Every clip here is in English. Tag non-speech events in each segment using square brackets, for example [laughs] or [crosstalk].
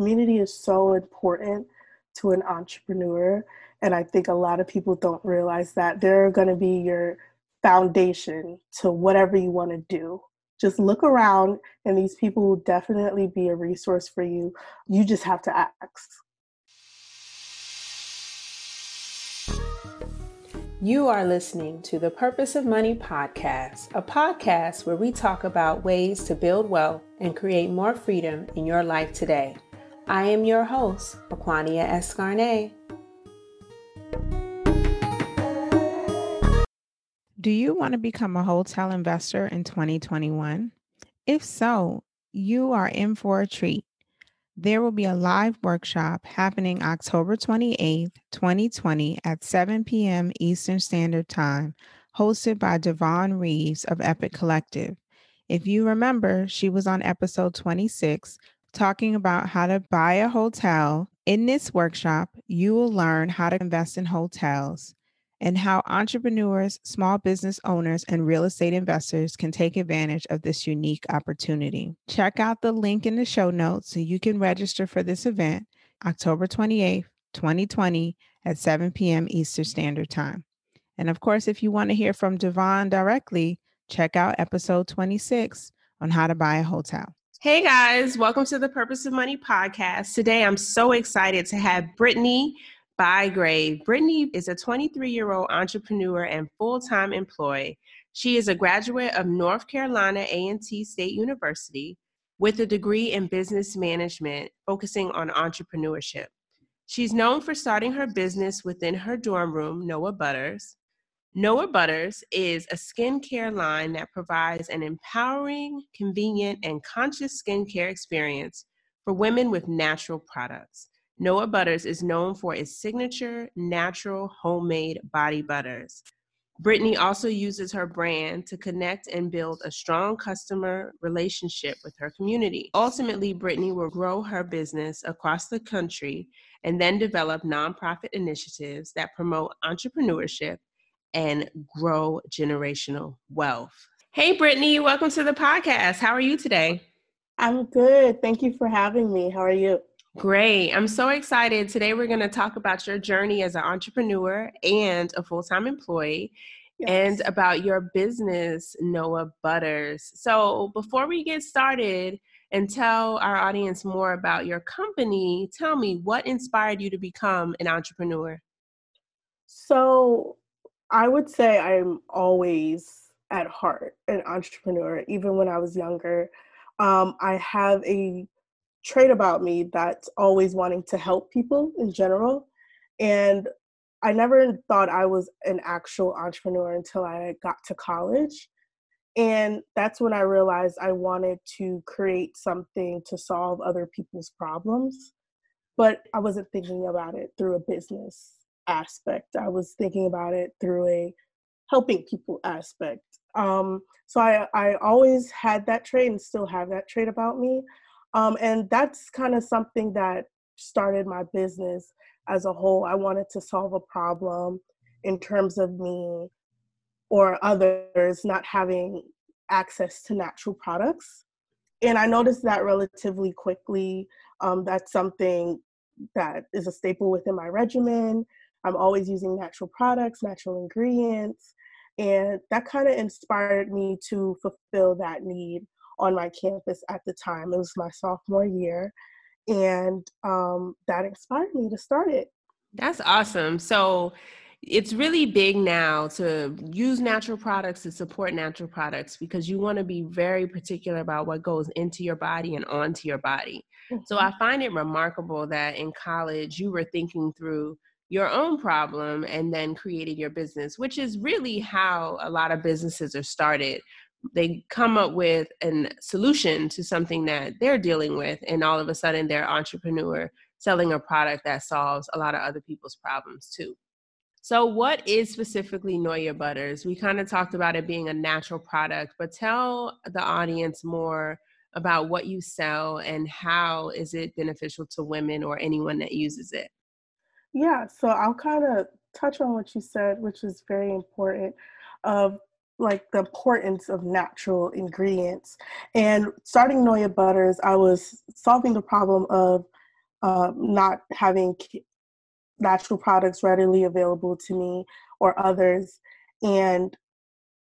community is so important to an entrepreneur. And I think a lot of people don't realize that they're going to be your foundation to whatever you want to do. Just look around, and these people will definitely be a resource for you. You just have to ask. You are listening to the Purpose of Money podcast, a podcast where we talk about ways to build wealth and create more freedom in your life today. I am your host, Aquania Escarnet. Do you want to become a hotel investor in 2021? If so, you are in for a treat. There will be a live workshop happening October 28th, 2020 at 7 p.m. Eastern Standard Time, hosted by Devon Reeves of Epic Collective. If you remember, she was on episode 26 talking about how to buy a hotel. In this workshop, you will learn how to invest in hotels and how entrepreneurs, small business owners, and real estate investors can take advantage of this unique opportunity. Check out the link in the show notes so you can register for this event October 28th, 2020 at 7 p.m. Eastern Standard Time. And of course, if you want to hear from Devon directly, check out episode 26 on how to buy a hotel. Hey guys, welcome to the Purpose of Money podcast. Today I'm so excited to have Brittany Bygrave. Brittany is a 23 year old entrepreneur and full time employee. She is a graduate of North Carolina A&T State University with a degree in business management focusing on entrepreneurship. She's known for starting her business within her dorm room, Noia Butters. Noia Butters is a skincare line that provides an empowering, convenient, and conscious skincare experience for women with natural products. Noia Butters is known for its signature natural homemade body butters. Brittany also uses her brand to connect and build a strong customer relationship with her community. Ultimately, Brittany will grow her business across the country and then develop nonprofit initiatives that promote entrepreneurship and grow generational wealth. Hey, Brittany, welcome to the podcast. How are you today? I'm good. Thank you for having me. How are you? Great. I'm so excited. Today, we're going to talk about your journey as an entrepreneur and a full time employee. Yes. And about your business, Noia Butters. So, before we get started and tell our audience more about your company, tell me what inspired you to become an entrepreneur? So, I would say I'm always at heart an entrepreneur, even when I was younger. Um, I have a trait about me that's always wanting to help people in general. And I never thought I was an actual entrepreneur until I got to college. And that's when I realized I wanted to create something to solve other people's problems. But I wasn't thinking about it through a business aspect, I was thinking about it through a helping people aspect. Um, so I, I always had that trait and still have that trait about me. Um, and that's kind of something that started my business as a whole. I wanted to solve a problem in terms of me or others not having access to natural products. And I noticed that relatively quickly. Um, that's something that is a staple within my regimen. I'm always using natural products, natural ingredients. And that kind of inspired me to fulfill that need on my campus at the time. It was my sophomore year, and um, that inspired me to start it. That's awesome. So it's really big now to use natural products to support natural products because you want to be very particular about what goes into your body and onto your body. Mm-hmm. So I find it remarkable that in college you were thinking through your own problem and then created your business, which is really how a lot of businesses are started. They come up with a solution to something that they're dealing with and all of a sudden they're entrepreneur selling a product that solves a lot of other people's problems too. So what is specifically Noia Butters? We kind of talked about it being a natural product but tell the audience more about what you sell and how is it beneficial to women or anyone that uses it yeah so i'll kind of touch on what you said which is very important of like the importance of natural ingredients. And starting Noia Butters, I was solving the problem of um, not having natural products readily available to me or others. And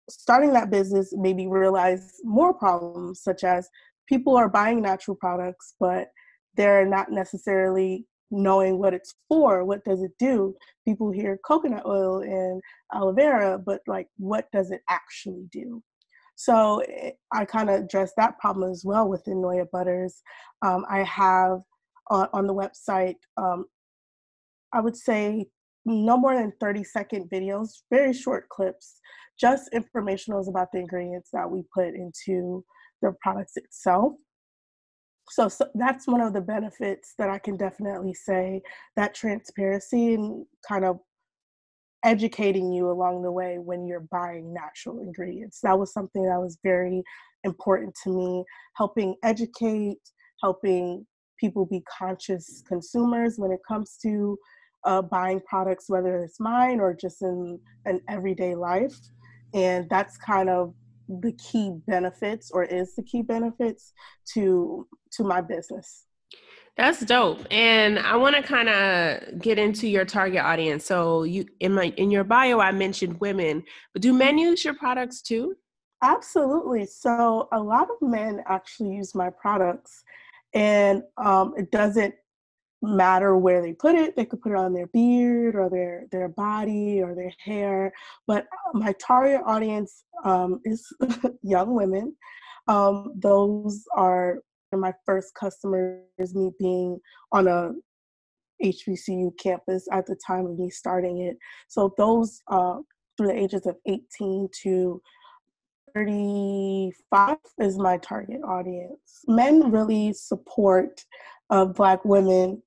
starting that business made me realize more problems, such as people are buying natural products, but they're not necessarily knowing what it's for. What does it do? People hear coconut oil and aloe vera, but like, what does it actually do? So eh, I kind of address that problem as well within Noia Butters. Um, I have on, on the website, um, I would say no more than 30 second videos, very short clips, just informationals about the ingredients that we put into the products itself. So, so, that's one of the benefits that I can definitely say that transparency and kind of educating you along the way when you're buying natural ingredients. That was something that was very important to me, helping educate, helping people be conscious consumers when it comes to uh, buying products, whether it's mine or just in an everyday life. And that's kind of the key benefits or is the key benefits to to my business. That's dope. And i want to kind of get into your target audience. So you in my in your bio i mentioned women but do men use your products too? Absolutely. So a lot of men actually use my products and um, it doesn't matter where they put it. They could put it on their beard or their their body or their hair. But my target audience um, is [laughs] young women. Um, those are my first customers. Me being on a HBCU campus at the time of me starting it. So those uh, through the ages of 18 to 35 is my target audience. Men really support uh, Black women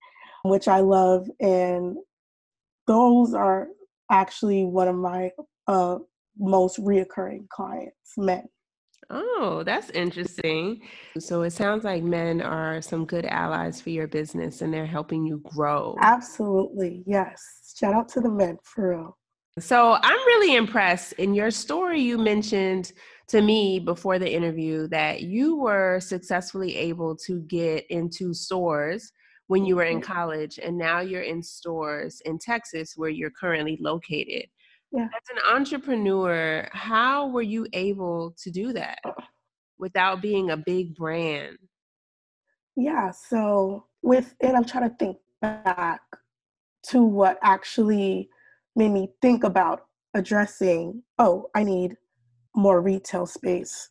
which I love. And those are actually one of my uh, most reoccurring clients, men. Oh, that's interesting. So it sounds like men are some good allies for your business and they're helping you grow. Absolutely. Yes. Shout out to the men for real. So I'm really impressed. In your story, you mentioned to me before the interview that you were successfully able to get into stores when you were in mm-hmm. college and now you're in stores in Texas where you're currently located. Yeah. As an entrepreneur, how were you able to do that without being a big brand? Yeah, so with it, I'm trying to think back to what actually made me think about addressing, oh, I need more retail space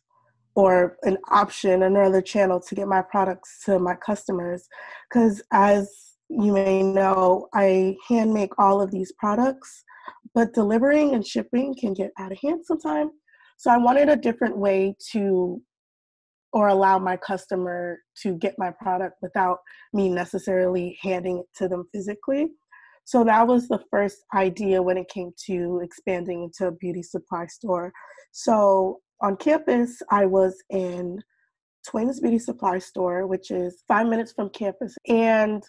or an option, another channel to get my products to my customers. Because as you may know, I hand make all of these products, but delivering and shipping can get out of hand sometimes. So I wanted a different way to or allow my customer to get my product without me necessarily handing it to them physically. So that was the first idea when it came to expanding into a beauty supply store. So on campus, I was in Twins Beauty Supply Store, which is five minutes from campus, and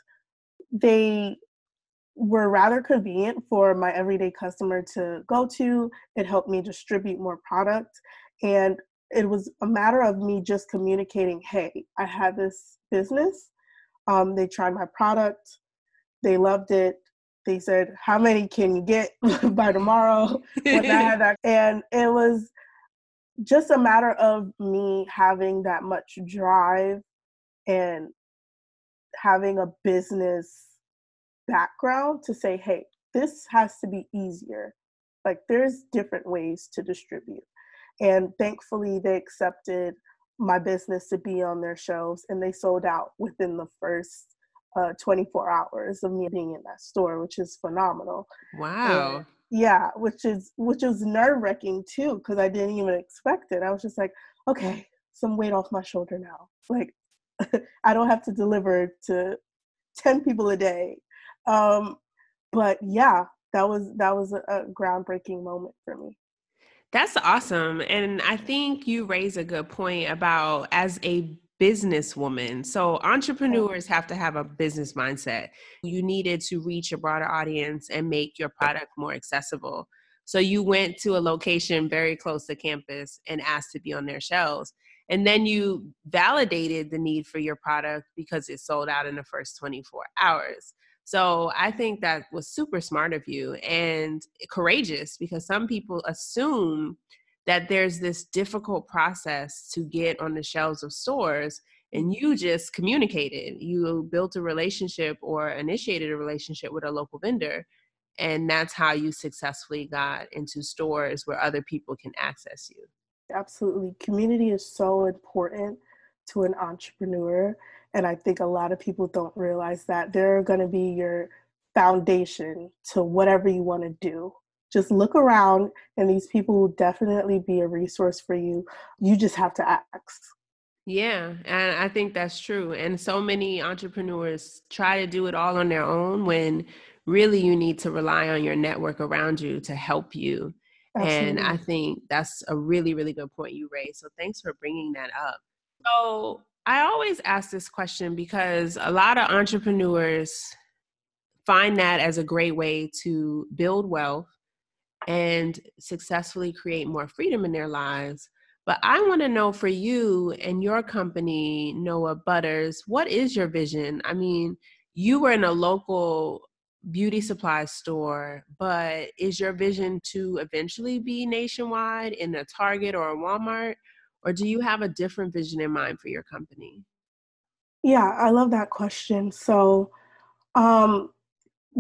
they were rather convenient for my everyday customer to go to. It helped me distribute more product, and it was a matter of me just communicating, "Hey, I have this business. Um, they tried my product, they loved it. They said, "How many can you get [laughs] by tomorrow?" when I had that, [laughs] and it was just a matter of me having that much drive and having a business background to say, hey, this has to be easier. Like, there's different ways to distribute. And thankfully, they accepted my business to be on their shelves and they sold out within the first uh, 24 hours of me being in that store, which is phenomenal. Wow. And yeah which is which is nerve wracking too because i didn't even expect it. I was just like okay some weight off my shoulder now. Like [laughs] i don't have to deliver to 10 people a day. Um but yeah that was that was a groundbreaking moment for me. That's awesome and i think you raise a good point about as a businesswoman. So oh. entrepreneurs have to have a business mindset. You needed to reach a broader audience and make your product more accessible. So you went to a location very close to campus and asked to be on their shelves. and then you validated the need for your product because it sold out in the first 24 hours. So I think that was super smart of you and courageous because some people assume that there's this difficult process to get on the shelves of stores and you just communicated. You built a relationship or initiated a relationship with a local vendor and that's how you successfully got into stores where other people can access you. Absolutely. Community is so important to an entrepreneur and i think a lot of people don't realize that they're going to be your foundation to whatever you want to do just look around and these people will definitely be a resource for you. You just have to ask. Yeah and i think that's true and so many entrepreneurs try to do it all on their own when really you need to rely on your network around you to help you Absolutely. and i think that's a really really good point you raised so thanks for bringing that up. So i always ask this question because a lot of entrepreneurs find that as a great way to build wealth and successfully create more freedom in their lives. But I want to know for you and your company, Noia Butters, what is your vision? I mean, you were in a local beauty supply store, but is your vision to eventually be nationwide in a Target or a Walmart? Or do you have a different vision in mind for your company? Yeah, I love that question. So, um,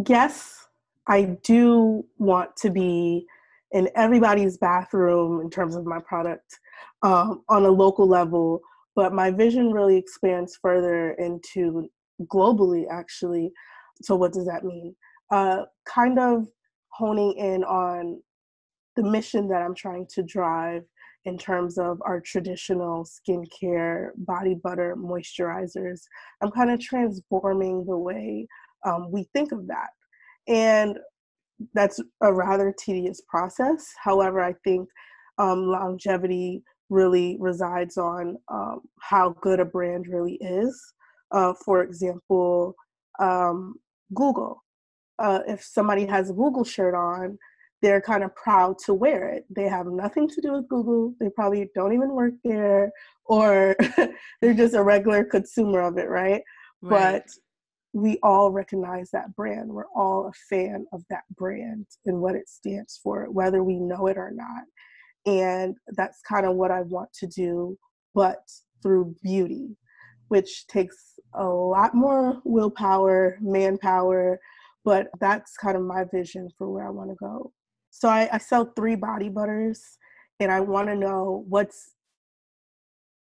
yes, I do want to be in everybody's bathroom in terms of my product um, on a local level, but my vision really expands further into globally, actually. So, what does that mean? Uh, kind of honing in on the mission that I'm trying to drive in terms of our traditional skincare, body butter, moisturizers. I'm kind of transforming the way um, we think of that. And that's a rather tedious process. However, I think um, longevity really resides on um, how good a brand really is. Uh, for example, um, Google. Uh, if somebody has a Google shirt on, they're kind of proud to wear it. They have nothing to do with Google. They probably don't even work there, or [laughs] they're just a regular consumer of it, right? right. But we all recognize that brand. We're all a fan of that brand and what it stands for, whether we know it or not. And that's kind of what I want to do, but through beauty, which takes a lot more willpower, manpower, but that's kind of my vision for where I want to go. So I, I sell three body butters, and I want to know what's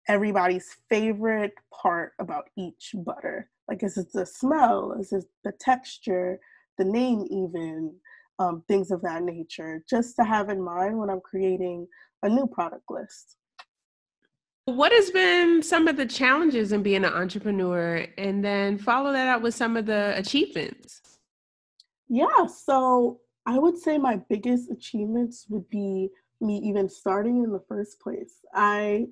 everybody's favorite part about each butter like, is it the smell? Is it the texture? The name, even? Um, things of that nature, just to have in mind when I'm creating a new product list. What has been some of the challenges in being an entrepreneur? And then follow that up with some of the achievements. Yeah, so I would say my biggest achievements would be me even starting in the first place. I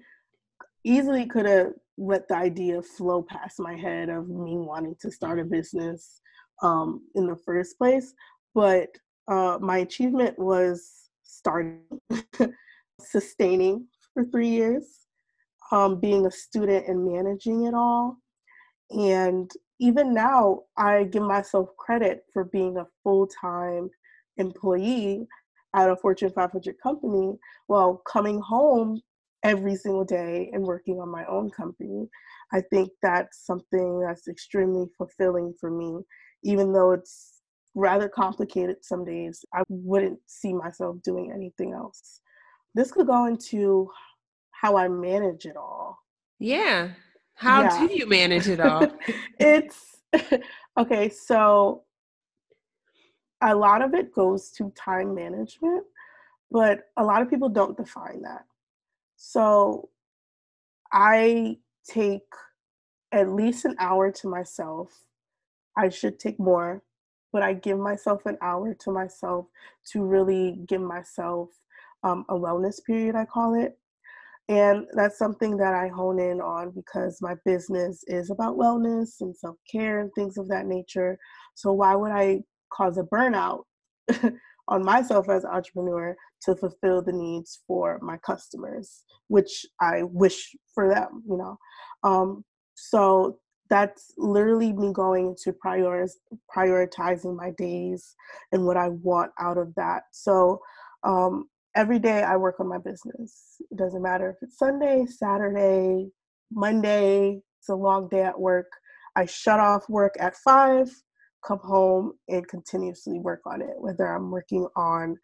easily could have let the idea flow past my head of me wanting to start a business um, in the first place. But uh, my achievement was starting, [laughs] sustaining for three years, um, being a student and managing it all. And even now, I give myself credit for being a full time employee at a Fortune 500 company while coming home every single day and working on my own company. I think that's something that's extremely fulfilling for me, even though it's rather complicated some days. I wouldn't see myself doing anything else. This could go into how I manage it all. Yeah. How yeah. do you manage it all? [laughs] it's [laughs] okay, so a lot of it goes to time management, but a lot of people don't define that. So I take at least an hour to myself. I should take more, but I give myself an hour to myself to really give myself um, a wellness period, I call it. And that's something that I hone in on because my business is about wellness and self care and things of that nature. So, why would I cause a burnout [laughs] on myself as an entrepreneur to fulfill the needs for my customers, which I wish for them, you know. Um, so that's literally me going to prior- prioritizing my days and what I want out of that. So um, every day I work on my business. It doesn't matter if it's Sunday, Saturday, Monday, it's a long day at work. I shut off work at five, come home, and continuously work on it, whether I'm working on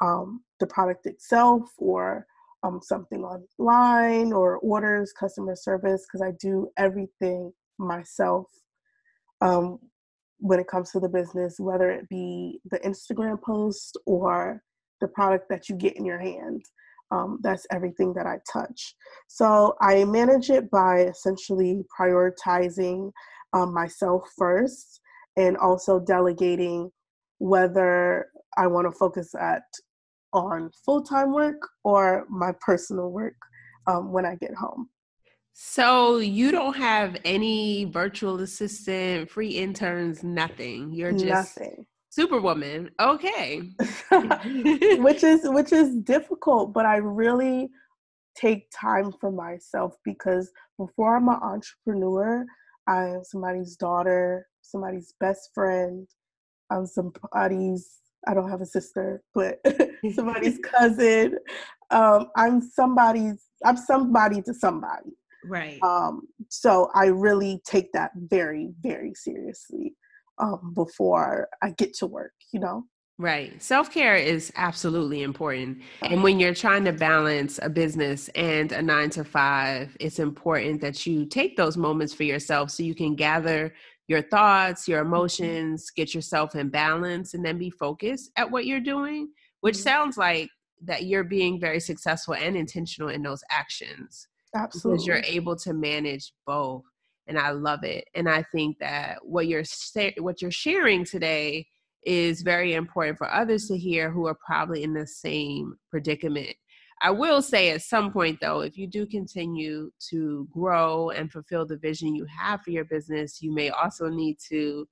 um, the product itself or um, something online or orders, customer service, because I do everything myself um, when it comes to the business, whether it be the Instagram post or the product that you get in your hand. Um, that's everything that I touch. So I manage it by essentially prioritizing um, myself first and also delegating whether I want to focus at on full-time work or my personal work um, when I get home. So you don't have any virtual assistant, free interns, nothing. You're just nothing. Superwoman. Okay. [laughs] which is which is difficult, but I really take time for myself because before I'm an entrepreneur, I am somebody's daughter, somebody's best friend, I'm somebody's I don't have a sister, but [laughs] [laughs] somebody's cousin. Um, I'm somebody's I'm somebody to somebody. Right. Um, so I really take that very, very seriously um, before I get to work, you know? Right. Self care is absolutely important. And when you're trying to balance a business and a nine to five, it's important that you take those moments for yourself so you can gather your thoughts, your mm-hmm. emotions, get yourself in balance, and then be focused at what you're doing, which mm-hmm. sounds like that you're being very successful and intentional in those actions. Absolutely. Because you're able to manage both. And I love it. And I think that what you're what you're sharing today is very important for others to hear who are probably in the same predicament. I will say at some point though, if you do continue to grow and fulfill the vision you have for your business, you may also need to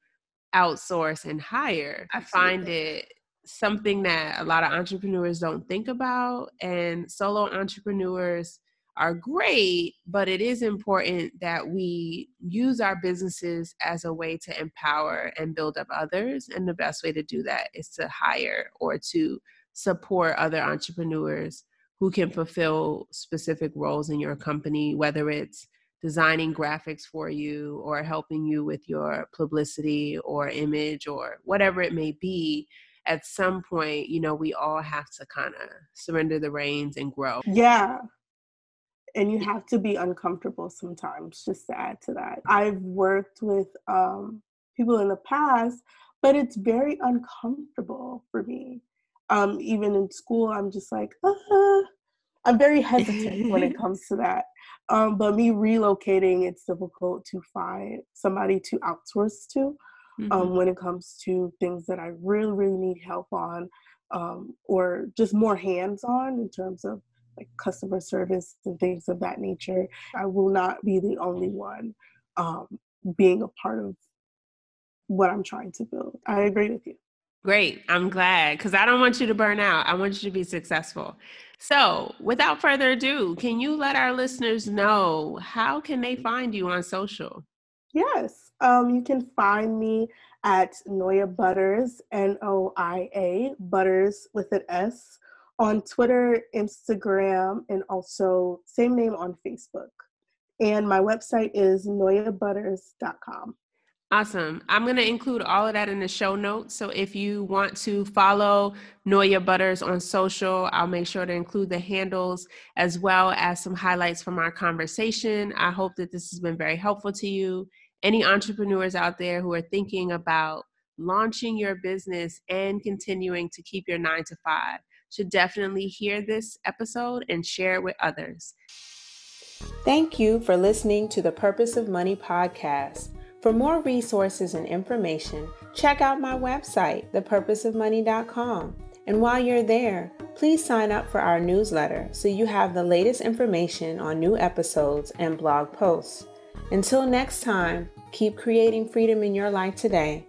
outsource and hire. Absolutely. I find it something that a lot of entrepreneurs don't think about and solo entrepreneurs are great, but it is important that we use our businesses as a way to empower and build up others. And the best way to do that is to hire or to support other entrepreneurs who can fulfill specific roles in your company, whether it's designing graphics for you or helping you with your publicity or image or whatever it may be at some point you know we all have to kind of surrender the reins and grow. Yeah. And you have to be uncomfortable sometimes just to add to that. I've worked with um, people in the past but it's very uncomfortable for me um, even in school i'm just like uh-huh. i'm very hesitant when it [laughs] comes to that um, but me relocating it's difficult to find somebody to outsource to um, mm-hmm. when it comes to things that i really really need help on um, or just more hands on in terms of like customer service and things of that nature. I will not be the only one um, being a part of what I'm trying to build. I agree with you. Great. I'm glad because I don't want you to burn out. I want you to be successful. So, without further ado, can you let our listeners know how can they find you on social? Yes. Um, you can find me at Noia Butters, N O I A, Butters with an S, on Twitter, Instagram, and also same name on Facebook. And my website is noiabutters.com. Awesome. I'm going to include all of that in the show notes. So if you want to follow Noia Butters on social, I'll make sure to include the handles as well as some highlights from our conversation. I hope that this has been very helpful to you. Any entrepreneurs out there who are thinking about launching your business and continuing to keep your nine to five, should definitely hear this episode and share it with others. Thank you for listening to the Purpose of Money podcast. For more resources and information, check out my website, thepurposeofmoney.com. And while you're there, please sign up for our newsletter so you have the latest information on new episodes and blog posts. Until next time, keep creating freedom in your life today